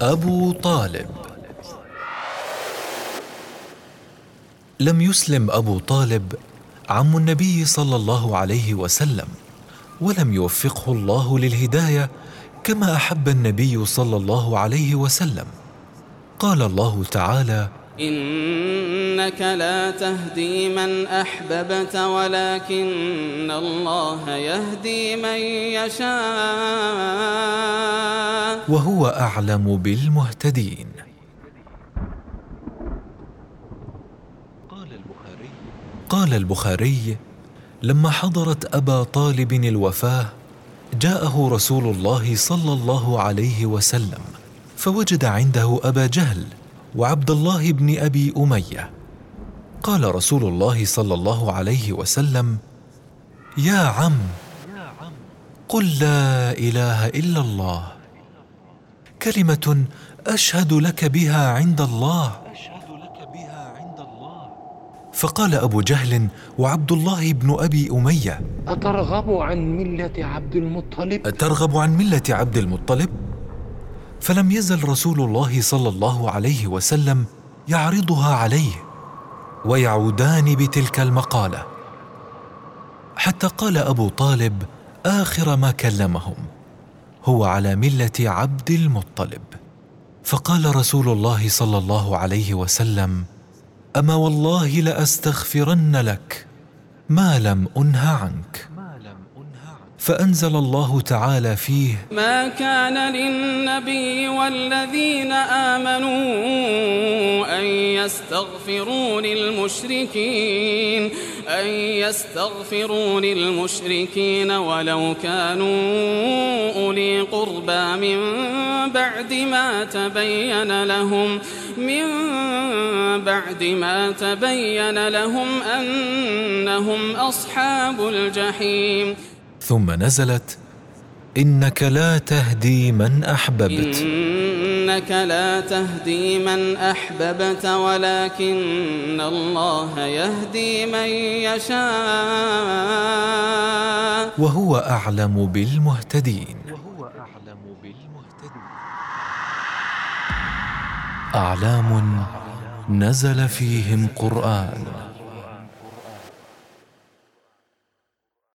أبو طالب. لم يسلم أبو طالب عم النبي صلى الله عليه وسلم ولم يوفقه الله للهداية كما أحب النبي صلى الله عليه وسلم. قال الله تعالى إنك لا تهدي من أحببت ولكن الله يهدي من يشاء. وهو أعلم بالمهتدين. قال البخاري لما حضرت أبا طالب الوفاة جاءه رسول الله صلى الله عليه وسلم فوجد عنده أبا جهل وعبد الله بن أبي أمية. قال رسول الله صلى الله عليه وسلم يا عم قل لا إله إلا الله. كلمة أشهد لك بها عند الله. فقال أبو جهل وعبد الله بن أبي أمية أترغب عن ملة عبد المطلب؟ أترغب عن ملة عبد المطلب؟ فلم يزل رسول الله صلى الله عليه وسلم يعرضها عليه ويعودان بتلك المقالة. حتى قال أبو طالب آخر ما كلمهم. هو على ملة عبد المطلب. فقال رسول الله صلى الله عليه وسلم أما والله لأستغفرن لك ما لم أنه عنك. فأنزل الله تعالى فيه ما كان للنبي والذين آمنوا أن يستغفروا للمشركين أن يستغفروا للمشركين ولو كانوا أولي قربى من بعد ما تبين لهم من بعد ما تبين لهم أنهم أصحاب الجحيم. ثم نزلت إنك لا تهدي من أحببت. إنك لا تهدي من أحببت ولكن الله يهدي من يشاء. وهو أعلم بالمهتدين. أعلام نزل فيهم قرآن.